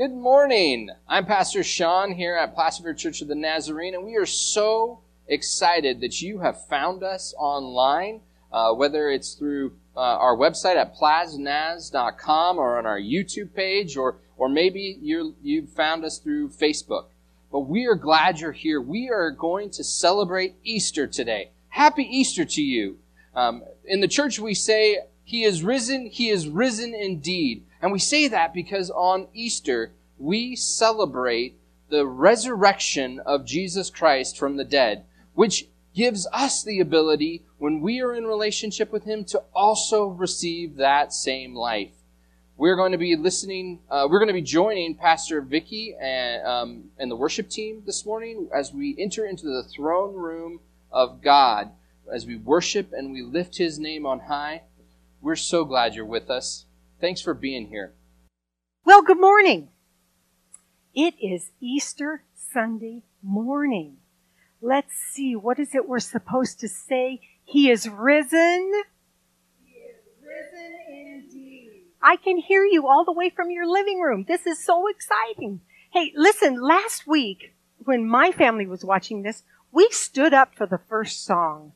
Good morning. I'm Pastor Sean here at Placerville Church of the Nazarene, and we are so excited that you have found us online, uh, whether it's through uh, our website at plasnaz.com or on our YouTube page, or, or maybe you you found us through Facebook. But we are glad you're here. We are going to celebrate Easter today. Happy Easter to you. Um, in the church, we say, He is risen, He is risen indeed. And we say that because on Easter, we celebrate the resurrection of Jesus Christ from the dead, which gives us the ability, when we are in relationship with Him, to also receive that same life. We're going to be listening, uh, we're going to be joining Pastor Vicky and, um, and the worship team this morning as we enter into the throne room of God, as we worship and we lift His name on high. We're so glad you're with us. Thanks for being here. Well, good morning. It is Easter Sunday morning. Let's see, what is it we're supposed to say? He is risen. He is risen indeed. I can hear you all the way from your living room. This is so exciting. Hey, listen, last week when my family was watching this, we stood up for the first song.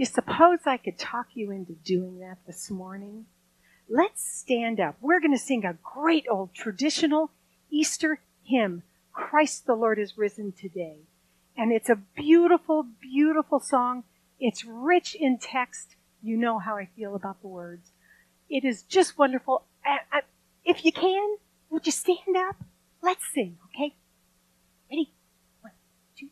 You suppose I could talk you into doing that this morning? Let's stand up. We're going to sing a great old traditional Easter hymn, Christ the Lord is risen today. And it's a beautiful, beautiful song. It's rich in text. You know how I feel about the words. It is just wonderful. I, I, if you can, would you stand up? Let's sing, okay? Ready? One, two.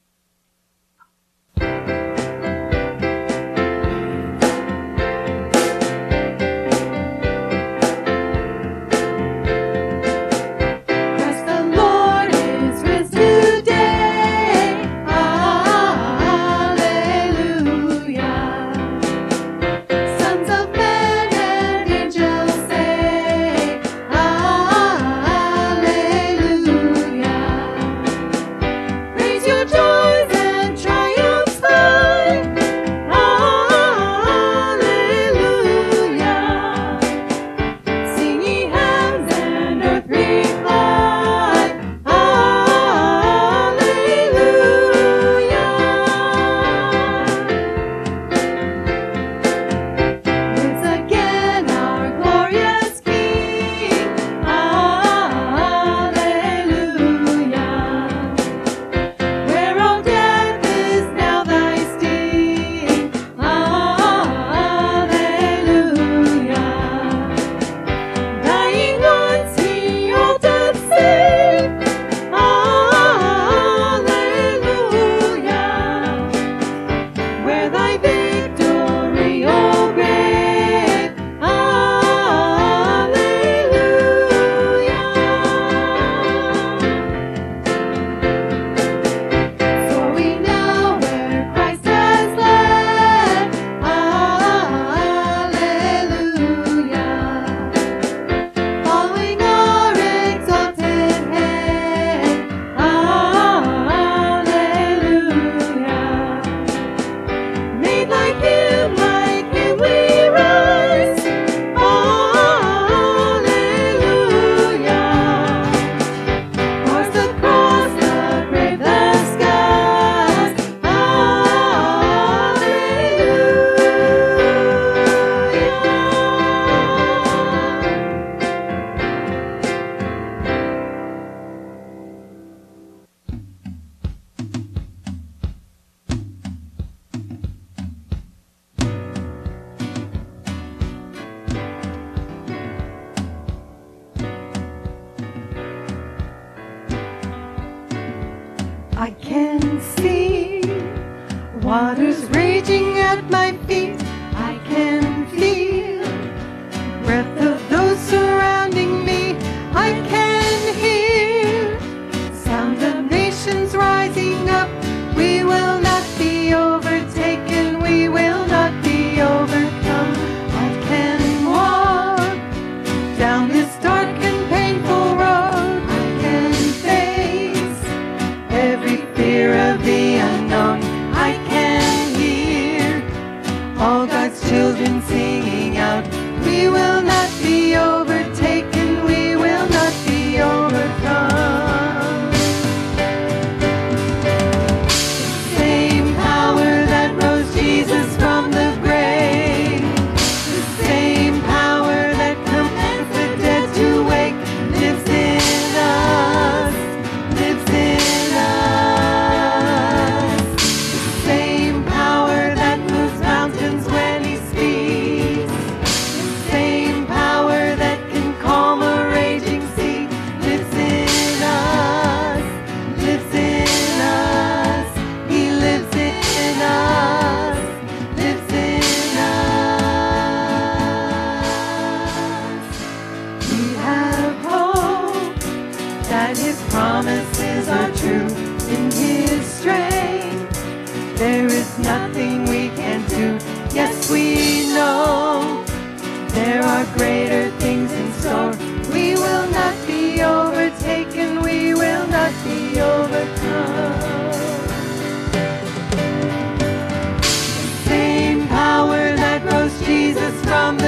from the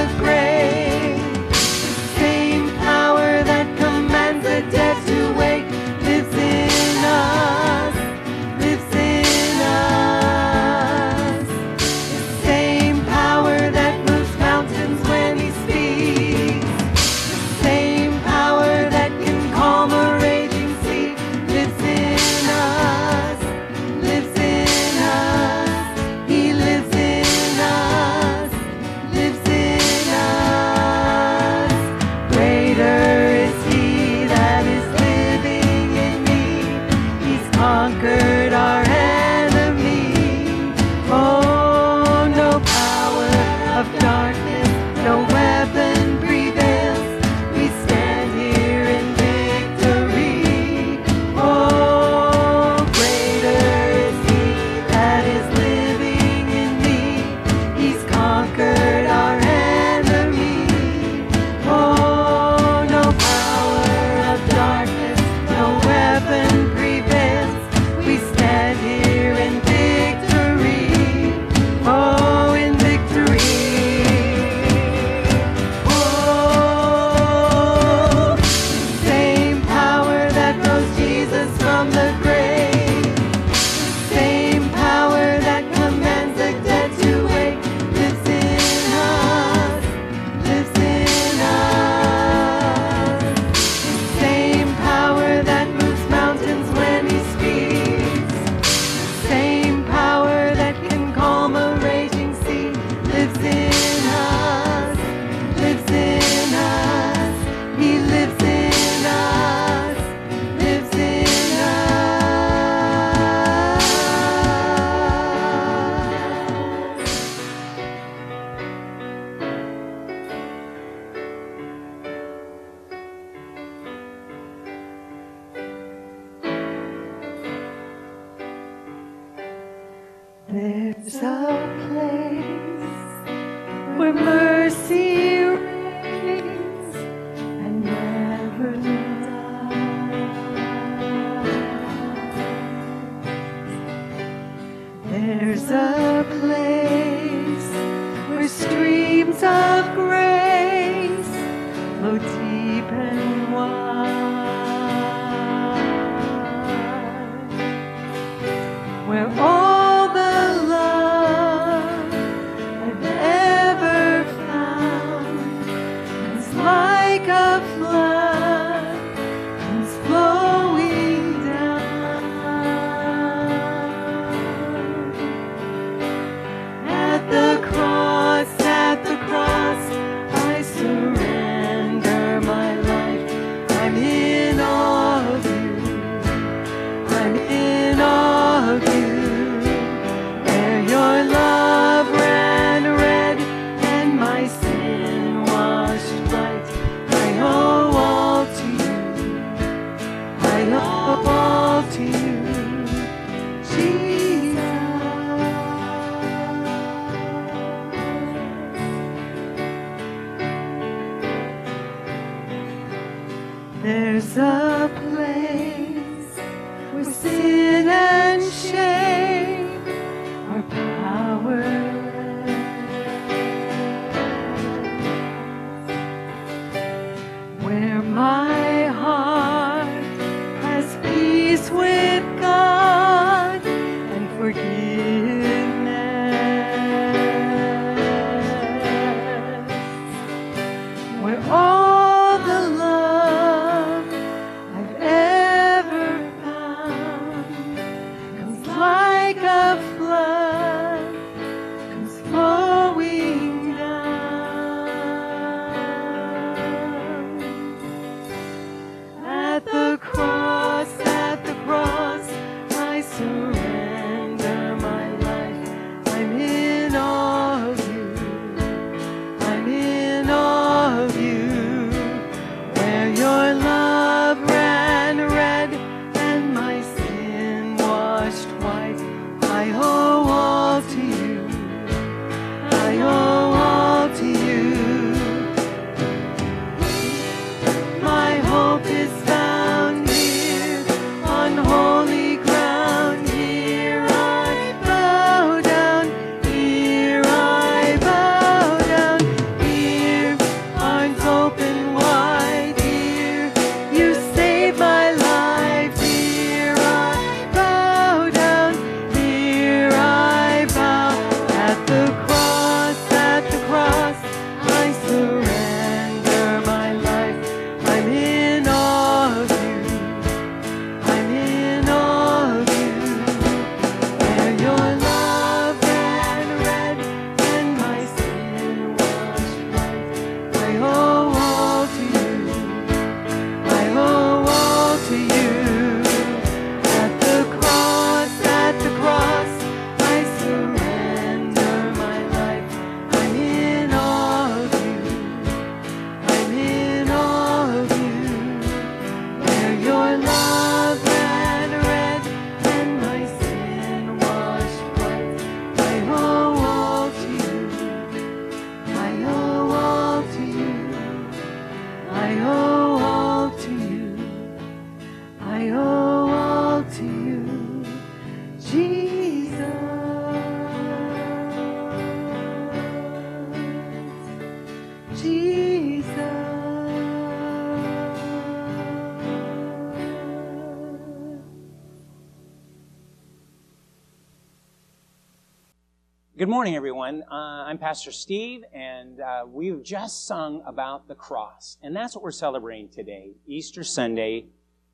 morning, everyone. Uh, I'm Pastor Steve, and uh, we've just sung about the cross. And that's what we're celebrating today, Easter Sunday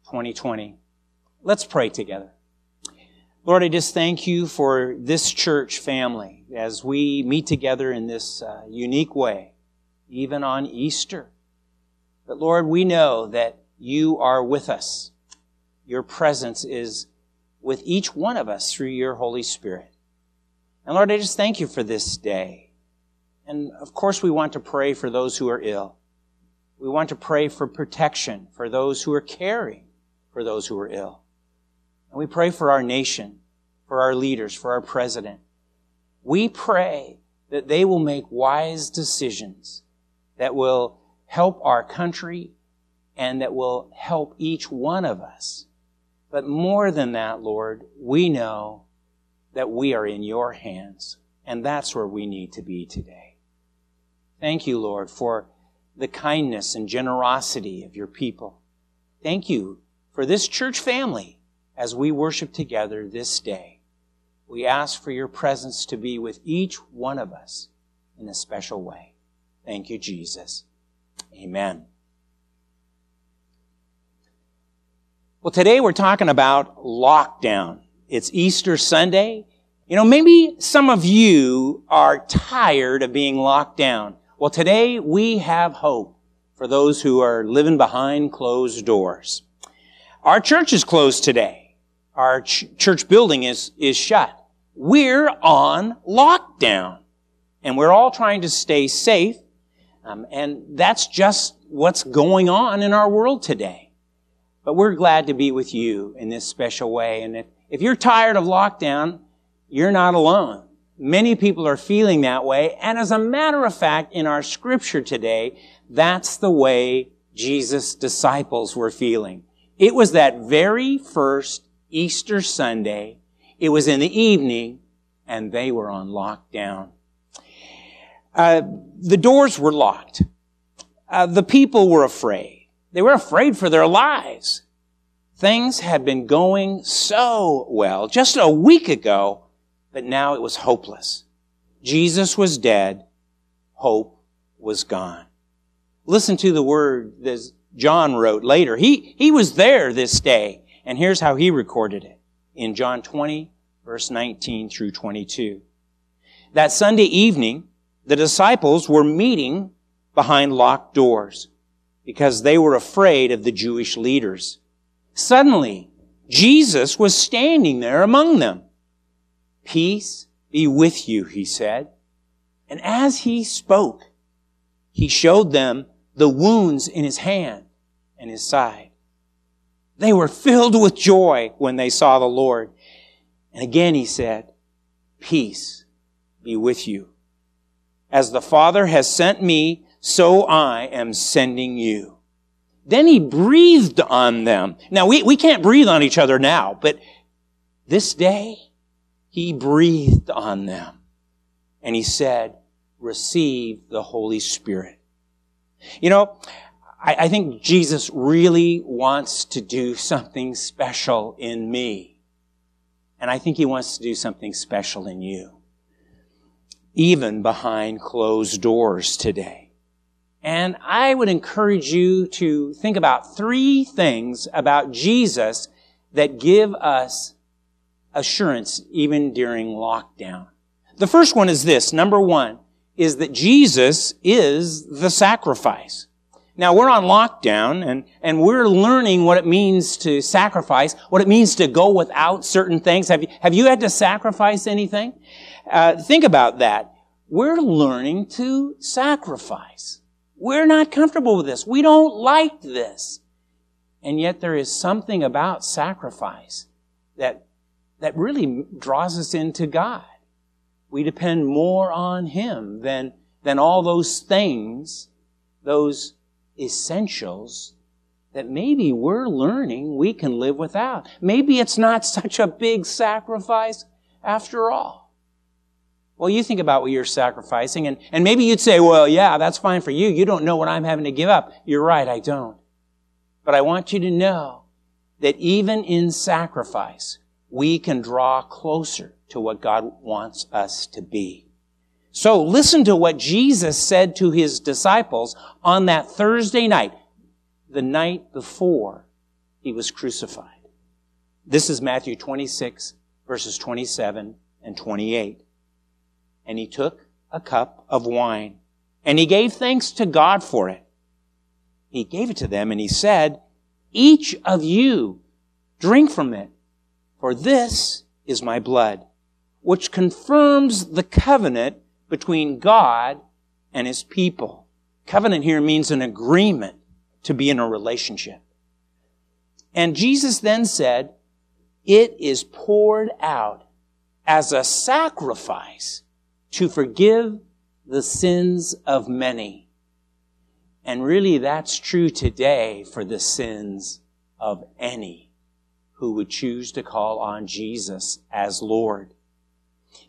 2020. Let's pray together. Lord, I just thank you for this church family as we meet together in this uh, unique way, even on Easter. But Lord, we know that you are with us. Your presence is with each one of us through your Holy Spirit. And Lord, I just thank you for this day. And of course, we want to pray for those who are ill. We want to pray for protection for those who are caring for those who are ill. And we pray for our nation, for our leaders, for our president. We pray that they will make wise decisions that will help our country and that will help each one of us. But more than that, Lord, we know that we are in your hands, and that's where we need to be today. Thank you, Lord, for the kindness and generosity of your people. Thank you for this church family as we worship together this day. We ask for your presence to be with each one of us in a special way. Thank you, Jesus. Amen. Well, today we're talking about lockdown. It's Easter Sunday. You know, maybe some of you are tired of being locked down. Well, today we have hope for those who are living behind closed doors. Our church is closed today. Our ch- church building is, is shut. We're on lockdown and we're all trying to stay safe. Um, and that's just what's going on in our world today. But we're glad to be with you in this special way. And if, if you're tired of lockdown, you're not alone. Many people are feeling that way. And as a matter of fact, in our scripture today, that's the way Jesus' disciples were feeling. It was that very first Easter Sunday. It was in the evening and they were on lockdown. Uh, the doors were locked. Uh, the people were afraid. They were afraid for their lives. Things had been going so well just a week ago but now it was hopeless. Jesus was dead. Hope was gone. Listen to the word that John wrote later. He, he was there this day, and here's how he recorded it in John 20, verse 19 through 22. That Sunday evening, the disciples were meeting behind locked doors because they were afraid of the Jewish leaders. Suddenly, Jesus was standing there among them. Peace be with you, he said. And as he spoke, he showed them the wounds in his hand and his side. They were filled with joy when they saw the Lord. And again he said, Peace be with you. As the Father has sent me, so I am sending you. Then he breathed on them. Now we, we can't breathe on each other now, but this day he breathed on them and he said, receive the Holy Spirit. You know, I, I, think Jesus really wants to do something special in me. And I think he wants to do something special in you. Even behind closed doors today. And I would encourage you to think about three things about Jesus that give us assurance even during lockdown. The first one is this. Number one is that Jesus is the sacrifice. Now we're on lockdown and, and we're learning what it means to sacrifice, what it means to go without certain things. Have you, have you had to sacrifice anything? Uh, think about that. We're learning to sacrifice. We're not comfortable with this. We don't like this. And yet there is something about sacrifice that that really draws us into God. We depend more on Him than, than all those things, those essentials that maybe we're learning we can live without. Maybe it's not such a big sacrifice after all. Well, you think about what you're sacrificing, and, and maybe you'd say, well, yeah, that's fine for you. You don't know what I'm having to give up. You're right, I don't. But I want you to know that even in sacrifice, we can draw closer to what God wants us to be. So listen to what Jesus said to his disciples on that Thursday night, the night before he was crucified. This is Matthew 26 verses 27 and 28. And he took a cup of wine and he gave thanks to God for it. He gave it to them and he said, each of you drink from it for this is my blood, which confirms the covenant between God and his people. Covenant here means an agreement to be in a relationship. And Jesus then said, it is poured out as a sacrifice to forgive the sins of many. And really that's true today for the sins of any who would choose to call on Jesus as Lord.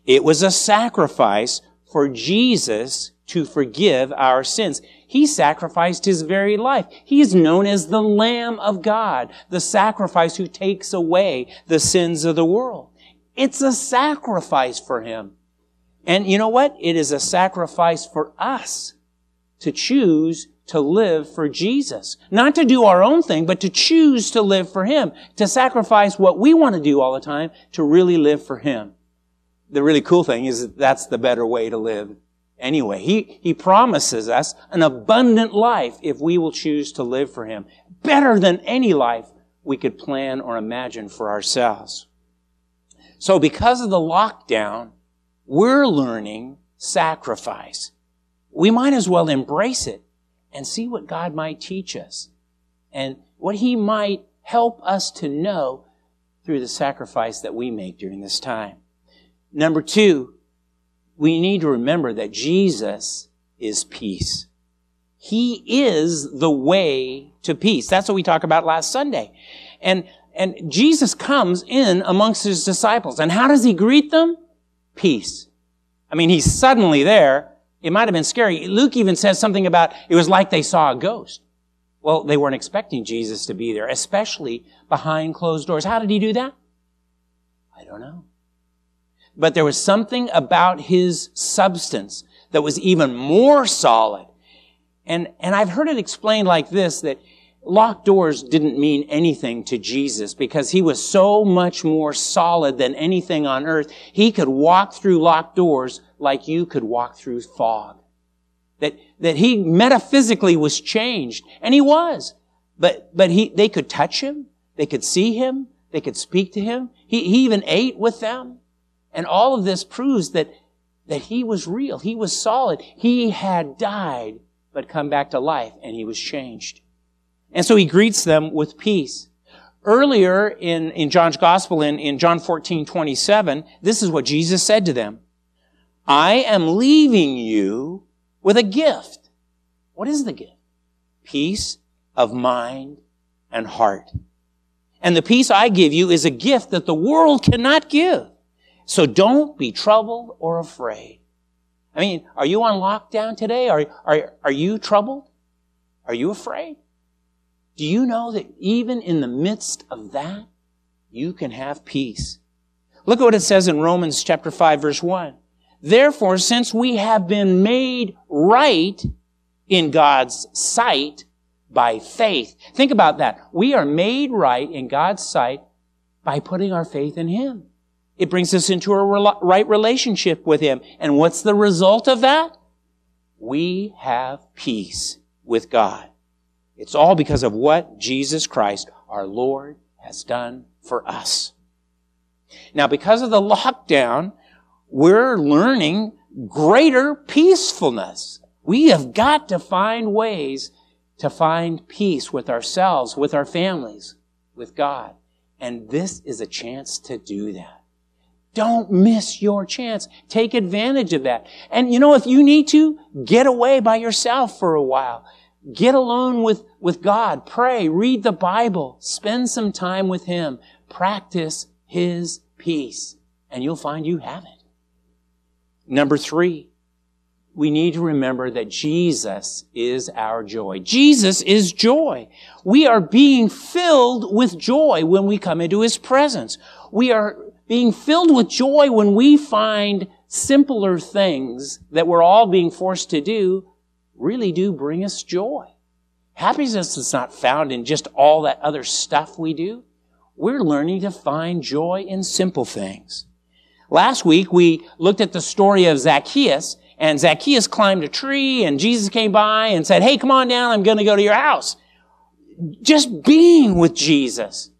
It was a sacrifice for Jesus to forgive our sins. He sacrificed his very life. He is known as the Lamb of God, the sacrifice who takes away the sins of the world. It's a sacrifice for him. And you know what? It is a sacrifice for us to choose to live for Jesus. Not to do our own thing, but to choose to live for Him. To sacrifice what we want to do all the time to really live for Him. The really cool thing is that that's the better way to live anyway. He, He promises us an abundant life if we will choose to live for Him. Better than any life we could plan or imagine for ourselves. So because of the lockdown, we're learning sacrifice. We might as well embrace it and see what God might teach us and what He might help us to know through the sacrifice that we make during this time. Number two, we need to remember that Jesus is peace. He is the way to peace. That's what we talked about last Sunday. And, and Jesus comes in amongst his disciples. And how does he greet them? Peace. I mean, he's suddenly there. It might have been scary. Luke even says something about it was like they saw a ghost. Well, they weren't expecting Jesus to be there, especially behind closed doors. How did he do that? I don't know. But there was something about his substance that was even more solid. And, and I've heard it explained like this, that locked doors didn't mean anything to Jesus because he was so much more solid than anything on earth. He could walk through locked doors like you could walk through fog. That, that he metaphysically was changed. And he was. But, but he, they could touch him. They could see him. They could speak to him. He, he even ate with them. And all of this proves that, that he was real. He was solid. He had died, but come back to life and he was changed. And so he greets them with peace. Earlier in, in John's gospel, in, in John 14, 27, this is what Jesus said to them. I am leaving you with a gift. What is the gift? Peace of mind and heart. And the peace I give you is a gift that the world cannot give. So don't be troubled or afraid. I mean, are you on lockdown today? Are, are, are you troubled? Are you afraid? Do you know that even in the midst of that, you can have peace? Look at what it says in Romans chapter 5 verse 1. Therefore, since we have been made right in God's sight by faith. Think about that. We are made right in God's sight by putting our faith in Him. It brings us into a right relationship with Him. And what's the result of that? We have peace with God. It's all because of what Jesus Christ, our Lord, has done for us. Now, because of the lockdown, we're learning greater peacefulness. We have got to find ways to find peace with ourselves, with our families, with God. And this is a chance to do that. Don't miss your chance. Take advantage of that. And you know, if you need to, get away by yourself for a while. Get alone with, with God. Pray. Read the Bible. Spend some time with Him. Practice His peace. And you'll find you have it. Number three, we need to remember that Jesus is our joy. Jesus is joy. We are being filled with joy when we come into His presence. We are being filled with joy when we find simpler things that we're all being forced to do really do bring us joy. Happiness is not found in just all that other stuff we do. We're learning to find joy in simple things. Last week we looked at the story of Zacchaeus and Zacchaeus climbed a tree and Jesus came by and said, Hey, come on down. I'm going to go to your house. Just being with Jesus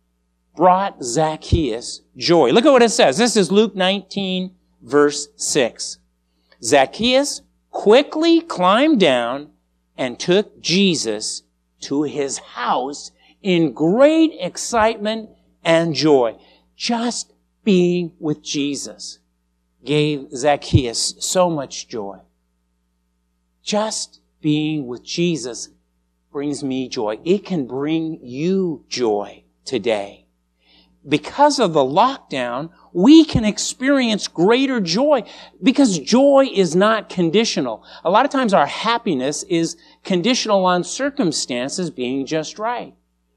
brought Zacchaeus joy. Look at what it says. This is Luke 19 verse 6. Zacchaeus quickly climbed down and took Jesus to his house in great excitement and joy. Just being with Jesus. gave Zacchaeus so much joy. Just being with Jesus brings me joy. It can bring you joy today. Because of the lockdown, we can experience greater joy because joy is not conditional. A lot of times our happiness is conditional on circumstances being just right.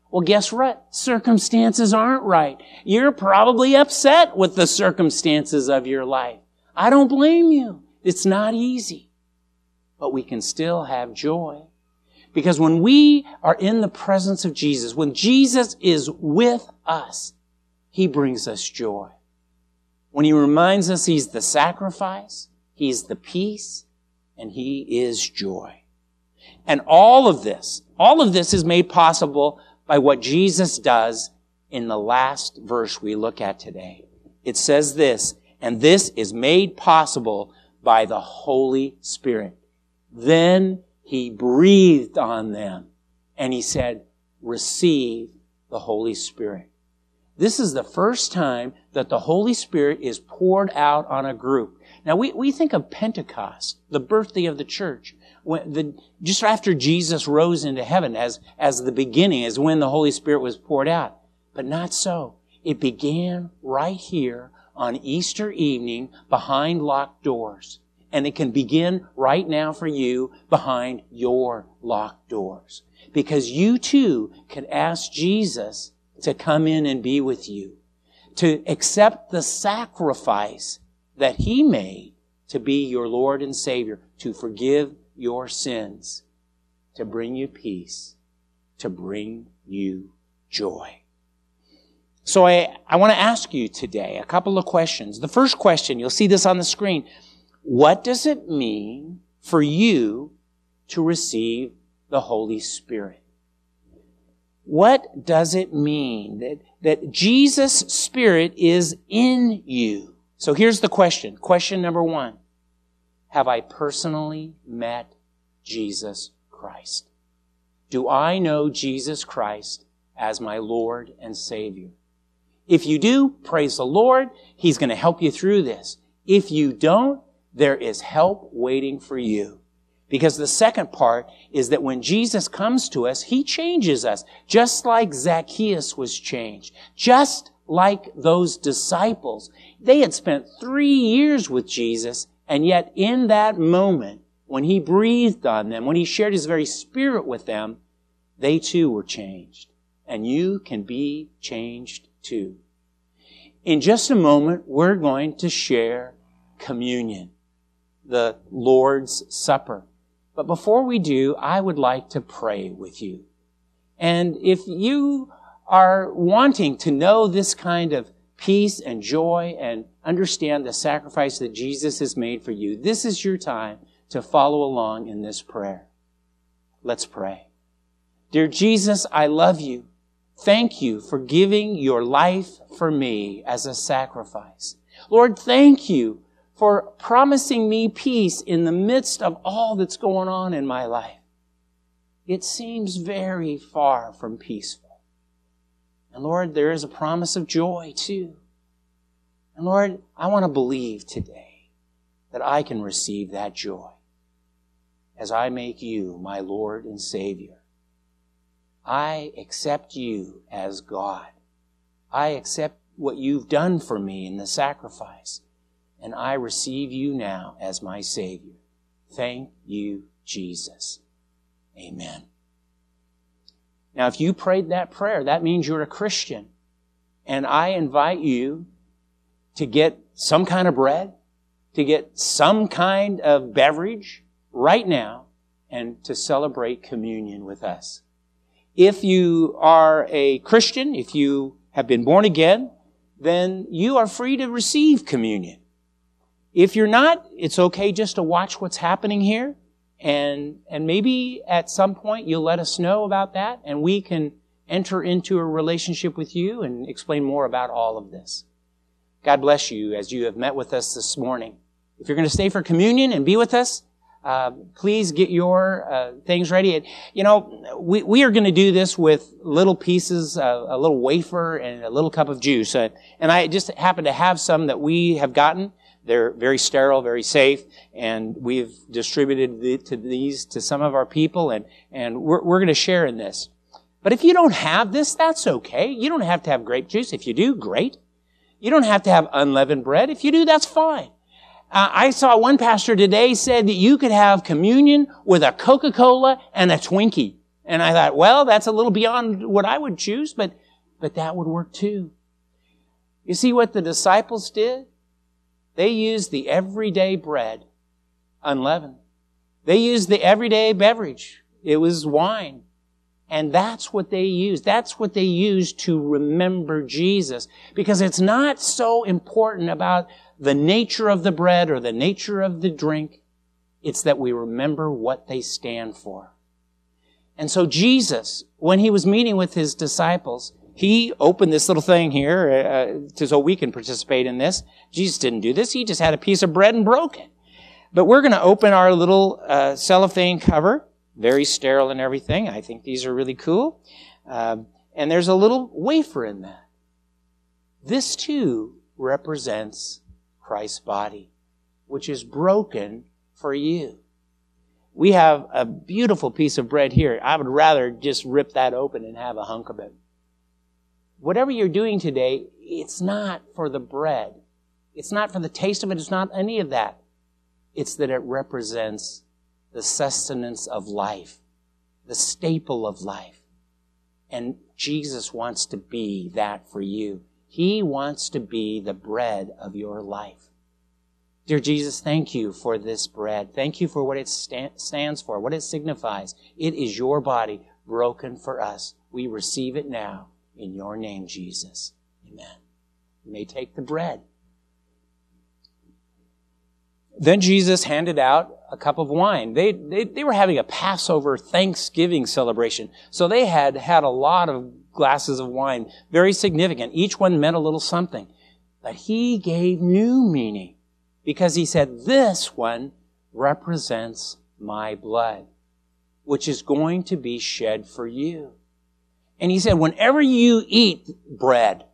Well, guess what? Circumstances aren't right. You're probably upset with the circumstances of your life. I don't blame you. It's not easy. But we can still have joy. Because when we are in the presence of Jesus, when Jesus is with us, He brings us joy. When He reminds us He's the sacrifice, He's the peace, and He is joy. And all of this, all of this is made possible by what Jesus does in the last verse we look at today. It says this, and this is made possible by the Holy Spirit. Then he breathed on them and he said, receive the Holy Spirit. This is the first time that the Holy Spirit is poured out on a group. Now we, we think of Pentecost, the birthday of the church. When the, just after Jesus rose into heaven as, as the beginning, as when the Holy Spirit was poured out. But not so. It began right here on Easter evening behind locked doors. And it can begin right now for you behind your locked doors. Because you too can ask Jesus to come in and be with you. To accept the sacrifice that He made to be your Lord and Savior. To forgive your sins. To bring you peace. To bring you joy. So I, I want to ask you today a couple of questions. The first question, you'll see this on the screen. What does it mean for you to receive the Holy Spirit? What does it mean that, that Jesus' Spirit is in you? So here's the question. Question number one. Have I personally met Jesus Christ? Do I know Jesus Christ as my Lord and Savior? If you do, praise the Lord. He's going to help you through this. If you don't, there is help waiting for you. Because the second part is that when Jesus comes to us, He changes us, just like Zacchaeus was changed, just like those disciples. They had spent three years with Jesus, and yet in that moment, when He breathed on them, when He shared His very Spirit with them, they too were changed. And you can be changed too. In just a moment, we're going to share communion, the Lord's Supper. But before we do, I would like to pray with you. And if you are wanting to know this kind of peace and joy and understand the sacrifice that Jesus has made for you, this is your time to follow along in this prayer. Let's pray. Dear Jesus, I love you. Thank you for giving your life for me as a sacrifice. Lord, thank you for promising me peace in the midst of all that's going on in my life. It seems very far from peaceful. And Lord, there is a promise of joy too. And Lord, I want to believe today that I can receive that joy as I make you my Lord and Savior. I accept you as God. I accept what you've done for me in the sacrifice, and I receive you now as my Savior. Thank you, Jesus. Amen. Now, if you prayed that prayer, that means you're a Christian. And I invite you to get some kind of bread, to get some kind of beverage right now, and to celebrate communion with us. If you are a Christian, if you have been born again, then you are free to receive communion. If you're not, it's okay just to watch what's happening here. And, and maybe at some point you'll let us know about that and we can enter into a relationship with you and explain more about all of this. God bless you as you have met with us this morning. If you're going to stay for communion and be with us, uh, please get your uh, things ready. You know, we, we are going to do this with little pieces, uh, a little wafer and a little cup of juice. And I just happen to have some that we have gotten. They're very sterile, very safe, and we've distributed the, to these to some of our people, and, and we're, we're going to share in this. But if you don't have this, that's okay. You don't have to have grape juice. If you do, great. You don't have to have unleavened bread. If you do, that's fine. Uh, I saw one pastor today said that you could have communion with a Coca-Cola and a Twinkie. And I thought, well, that's a little beyond what I would choose, but, but that would work too. You see what the disciples did? They used the everyday bread, unleavened. They used the everyday beverage. It was wine. And that's what they used. That's what they used to remember Jesus. Because it's not so important about the nature of the bread or the nature of the drink. It's that we remember what they stand for. And so Jesus, when he was meeting with his disciples, he opened this little thing here uh, so we can participate in this. Jesus didn't do this. He just had a piece of bread and broke it. But we're going to open our little uh, cellophane cover, very sterile and everything. I think these are really cool. Um, and there's a little wafer in that. This too represents Christ's body, which is broken for you. We have a beautiful piece of bread here. I would rather just rip that open and have a hunk of it whatever you're doing today, it's not for the bread. It's not for the taste of it. It's not any of that. It's that it represents the sustenance of life, the staple of life. And Jesus wants to be that for you. He wants to be the bread of your life. Dear Jesus, thank you for this bread. Thank you for what it stands for, what it signifies. It is your body broken for us. We receive it now in your name, Jesus. Amen. You may take the bread. Then Jesus handed out a cup of wine. They, they, they were having a Passover Thanksgiving celebration. So they had had a lot of glasses of wine, very significant. Each one meant a little something. But he gave new meaning because he said, This one represents my blood, which is going to be shed for you. And he said, whenever you eat bread,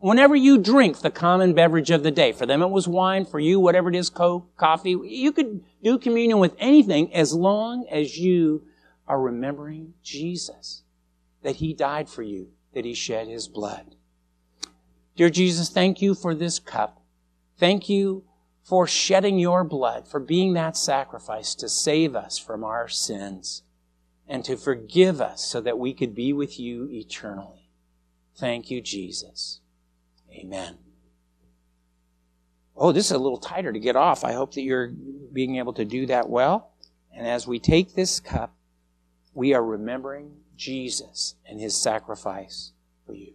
whenever you drink the common beverage of the day, for them it was wine, for you, whatever it is, Coke, coffee, you could do communion with anything as long as you are remembering Jesus, that he died for you, that he shed his blood. Dear Jesus, thank you for this cup. Thank you for shedding your blood, for being that sacrifice to save us from our sins and to forgive us so that we could be with you eternally. Thank you, Jesus. Amen. Oh, this is a little tighter to get off. I hope that you're being able to do that well. And as we take this cup, we are remembering Jesus and his sacrifice for you.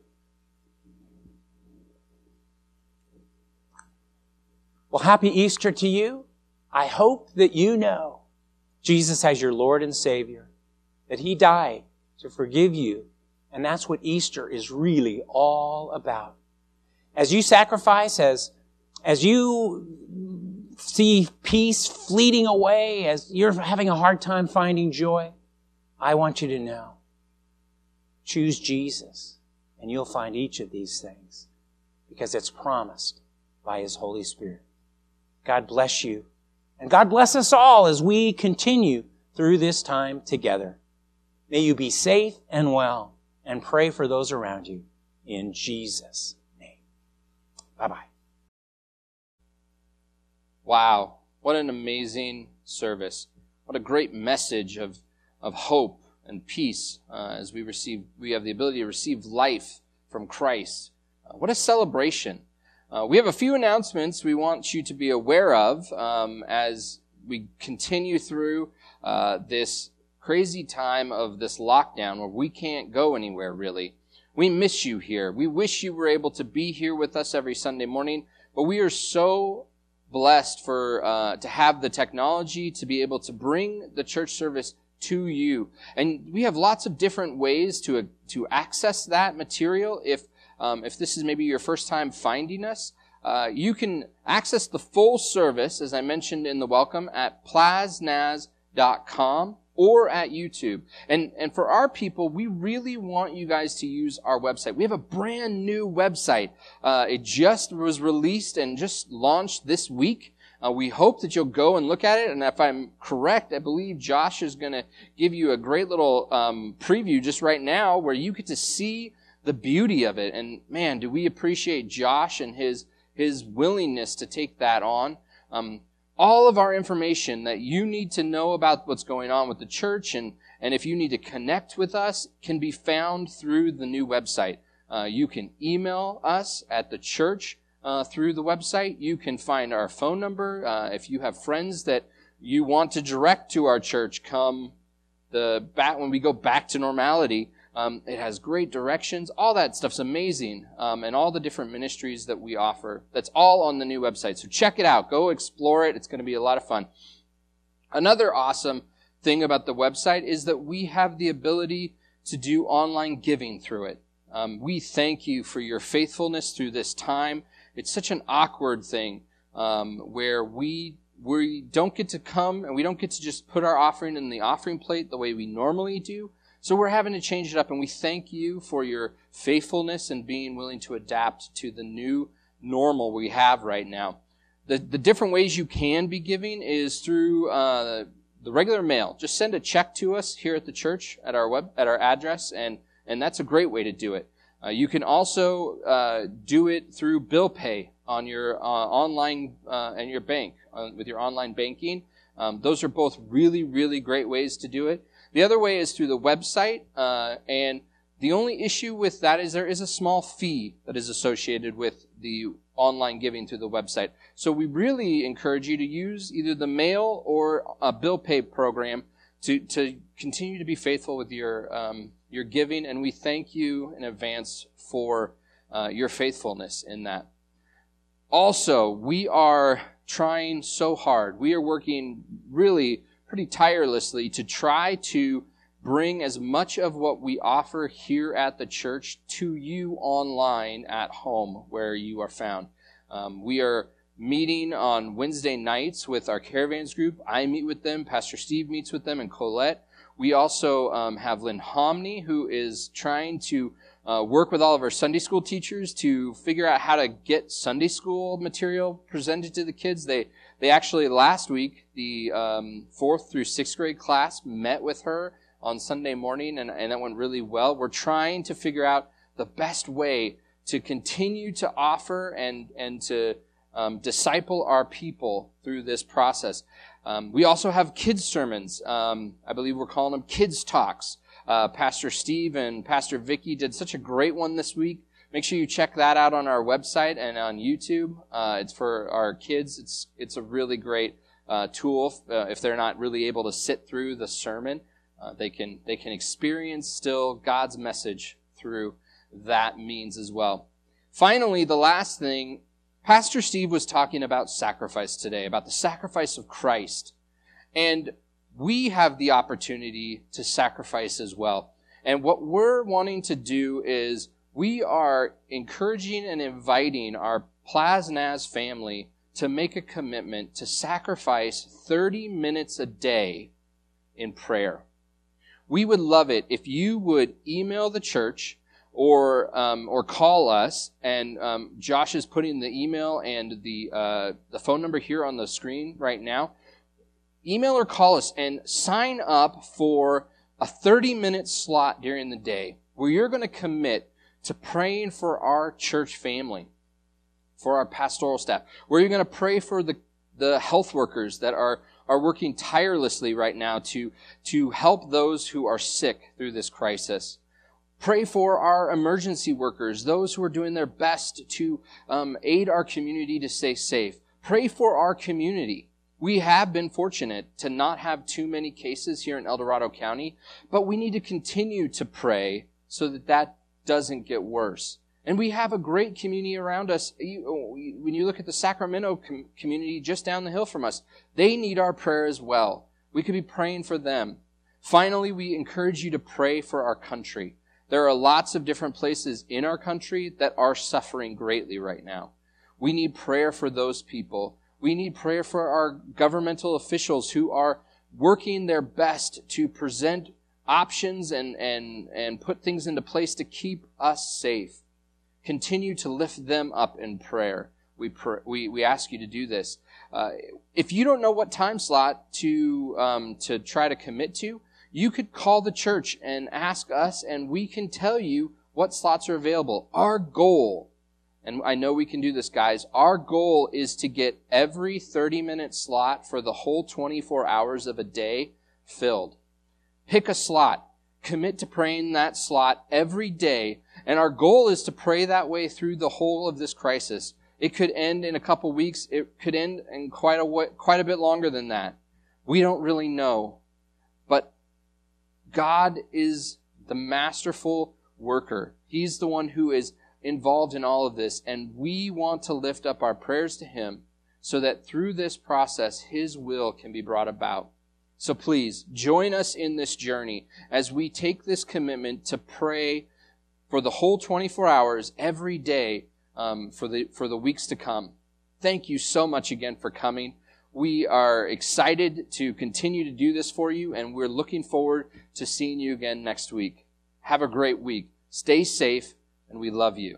Well, happy Easter to you. I hope that you know Jesus as your Lord and Savior that He died to forgive you. And that's what Easter is really all about. As you sacrifice, as, as you see peace fleeting away, as you're having a hard time finding joy, I want you to know. Choose Jesus, and you'll find each of these things because it's promised by His Holy Spirit. God bless you. And God bless us all as we continue through this time together. May you be safe and well and pray for those around you in Jesus' name. Bye bye. Wow. What an amazing service. What a great message of, of hope and peace uh, as we receive, we have the ability to receive life from Christ. Uh, what a celebration. Uh, we have a few announcements we want you to be aware of um, as we continue through uh, this crazy time of this lockdown where we can't go anywhere really. We miss you here. We wish you were able to be here with us every Sunday morning, but we are so blessed for uh, to have the technology to be able to bring the church service to you. And we have lots of different ways to to access that material. If um, if this is maybe your first time finding us, uh, you can access the full service, as I mentioned in the welcome, at plasnaz.com or at YouTube. And, and for our people, we really want you guys to use our website. We have a brand new website. Uh, it just was released and just launched this week. Uh, we hope that you'll go and look at it. And if I'm correct, I believe Josh is going to give you a great little um, preview just right now where you get to see the beauty of it. And man, do we appreciate Josh and his his willingness to take that on. Um, all of our information that you need to know about what's going on with the church and, and if you need to connect with us can be found through the new website. Uh, you can email us at the church uh, through the website. You can find our phone number. Uh, if you have friends that you want to direct to our church, come the back when we go back to normality. Um, it has great directions. All that stuff's amazing. Um, and all the different ministries that we offer. That's all on the new website. So check it out. Go explore it. It's going to be a lot of fun. Another awesome thing about the website is that we have the ability to do online giving through it. Um, we thank you for your faithfulness through this time. It's such an awkward thing um, where we we don't get to come and we don't get to just put our offering in the offering plate the way we normally do. So we're having to change it up, and we thank you for your faithfulness and being willing to adapt to the new normal we have right now. The, the different ways you can be giving is through uh, the regular mail. Just send a check to us here at the church at our web at our address, and and that's a great way to do it. Uh, you can also uh, do it through bill pay on your uh, online uh, and your bank uh, with your online banking. Um, those are both really really great ways to do it. The other way is through the website, uh, and the only issue with that is there is a small fee that is associated with the online giving through the website. So we really encourage you to use either the mail or a bill pay program to, to continue to be faithful with your, um, your giving, and we thank you in advance for uh, your faithfulness in that. Also, we are trying so hard. We are working really pretty tirelessly to try to bring as much of what we offer here at the church to you online at home where you are found. Um, we are meeting on Wednesday nights with our caravans group. I meet with them. Pastor Steve meets with them and Colette. We also um, have Lynn Homney, who is trying to uh, work with all of our Sunday school teachers to figure out how to get Sunday school material presented to the kids. They they actually last week the um, fourth through sixth grade class met with her on Sunday morning, and, and that went really well. We're trying to figure out the best way to continue to offer and and to um, disciple our people through this process. Um, we also have kids sermons. Um, I believe we're calling them kids talks. Uh, Pastor Steve and Pastor Vicky did such a great one this week Make sure you check that out on our website and on YouTube. Uh, it's for our kids. It's it's a really great uh, tool. Uh, if they're not really able to sit through the sermon, uh, they can they can experience still God's message through that means as well. Finally, the last thing, Pastor Steve was talking about sacrifice today, about the sacrifice of Christ, and we have the opportunity to sacrifice as well. And what we're wanting to do is we are encouraging and inviting our Plasnaz family to make a commitment to sacrifice 30 minutes a day in prayer. We would love it if you would email the church or um, or call us. And um, Josh is putting the email and the uh, the phone number here on the screen right now. Email or call us and sign up for a 30 minute slot during the day where you're going to commit to praying for our church family, for our pastoral staff, where you're going to pray for the, the health workers that are, are working tirelessly right now to, to help those who are sick through this crisis. Pray for our emergency workers, those who are doing their best to um, aid our community to stay safe. Pray for our community. We have been fortunate to not have too many cases here in El Dorado County, but we need to continue to pray so that that doesn't get worse. And we have a great community around us. When you look at the Sacramento community just down the hill from us, they need our prayer as well. We could be praying for them. Finally, we encourage you to pray for our country. There are lots of different places in our country that are suffering greatly right now. We need prayer for those people. We need prayer for our governmental officials who are working their best to present options and, and, and put things into place to keep us safe. Continue to lift them up in prayer. We, pr- we, we ask you to do this. Uh, if you don't know what time slot to, um, to try to commit to, you could call the church and ask us, and we can tell you what slots are available. Our goal, and I know we can do this, guys, our goal is to get every 30 minute slot for the whole 24 hours of a day filled. Pick a slot. Commit to praying that slot every day. And our goal is to pray that way through the whole of this crisis. It could end in a couple weeks. It could end in quite a, quite a bit longer than that. We don't really know. But God is the masterful worker. He's the one who is involved in all of this. And we want to lift up our prayers to Him so that through this process, His will can be brought about. So please join us in this journey as we take this commitment to pray for the whole 24 hours every day um, for the for the weeks to come. Thank you so much again for coming. We are excited to continue to do this for you, and we're looking forward to seeing you again next week. Have a great week. Stay safe, and we love you.